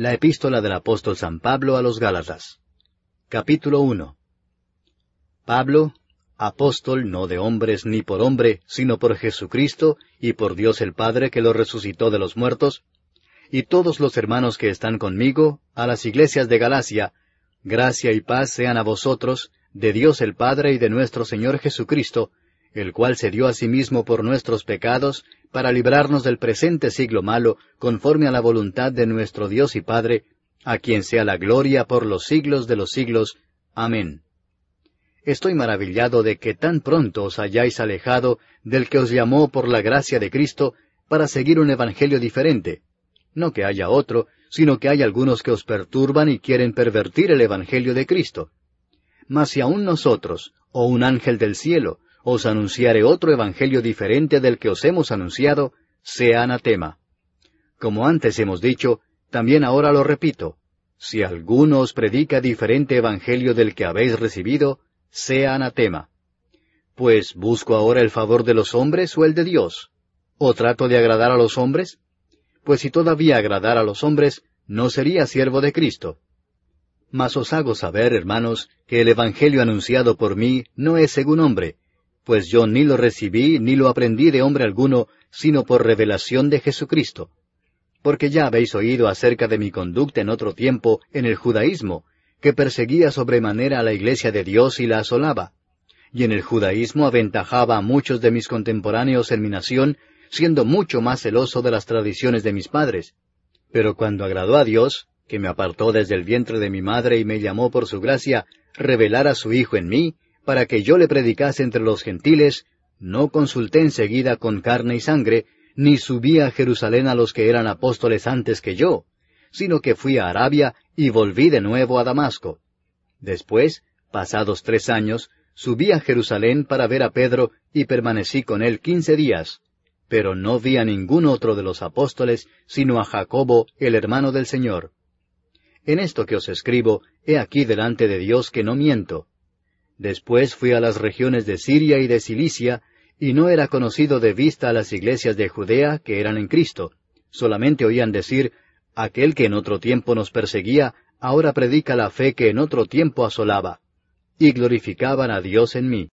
La epístola del apóstol San Pablo a los Gálatas. Capítulo 1. Pablo, apóstol no de hombres ni por hombre, sino por Jesucristo y por Dios el Padre que lo resucitó de los muertos, y todos los hermanos que están conmigo, a las iglesias de Galacia, gracia y paz sean a vosotros, de Dios el Padre y de nuestro Señor Jesucristo, el cual se dio a sí mismo por nuestros pecados, para librarnos del presente siglo malo, conforme a la voluntad de nuestro Dios y Padre, a quien sea la gloria por los siglos de los siglos. Amén. Estoy maravillado de que tan pronto os hayáis alejado del que os llamó por la gracia de Cristo para seguir un evangelio diferente. No que haya otro, sino que hay algunos que os perturban y quieren pervertir el evangelio de Cristo. Mas si aun nosotros, o un ángel del cielo, os anunciare otro evangelio diferente del que os hemos anunciado, sea anatema. Como antes hemos dicho, también ahora lo repito, si alguno os predica diferente evangelio del que habéis recibido, sea anatema. Pues busco ahora el favor de los hombres o el de Dios. ¿O trato de agradar a los hombres? Pues si todavía agradar a los hombres, no sería siervo de Cristo. Mas os hago saber, hermanos, que el Evangelio anunciado por mí no es según hombre, pues yo ni lo recibí ni lo aprendí de hombre alguno, sino por revelación de Jesucristo. Porque ya habéis oído acerca de mi conducta en otro tiempo en el judaísmo, que perseguía sobremanera a la iglesia de Dios y la asolaba. Y en el judaísmo aventajaba a muchos de mis contemporáneos en mi nación, siendo mucho más celoso de las tradiciones de mis padres. Pero cuando agradó a Dios, que me apartó desde el vientre de mi madre y me llamó por su gracia, revelar a su Hijo en mí, para que yo le predicase entre los gentiles, no consulté enseguida con carne y sangre, ni subí a Jerusalén a los que eran apóstoles antes que yo, sino que fui a Arabia y volví de nuevo a Damasco. Después, pasados tres años, subí a Jerusalén para ver a Pedro y permanecí con él quince días, pero no vi a ningún otro de los apóstoles, sino a Jacobo, el hermano del Señor. En esto que os escribo, he aquí delante de Dios que no miento. Después fui a las regiones de Siria y de Cilicia, y no era conocido de vista a las iglesias de Judea que eran en Cristo. Solamente oían decir, aquel que en otro tiempo nos perseguía, ahora predica la fe que en otro tiempo asolaba. Y glorificaban a Dios en mí.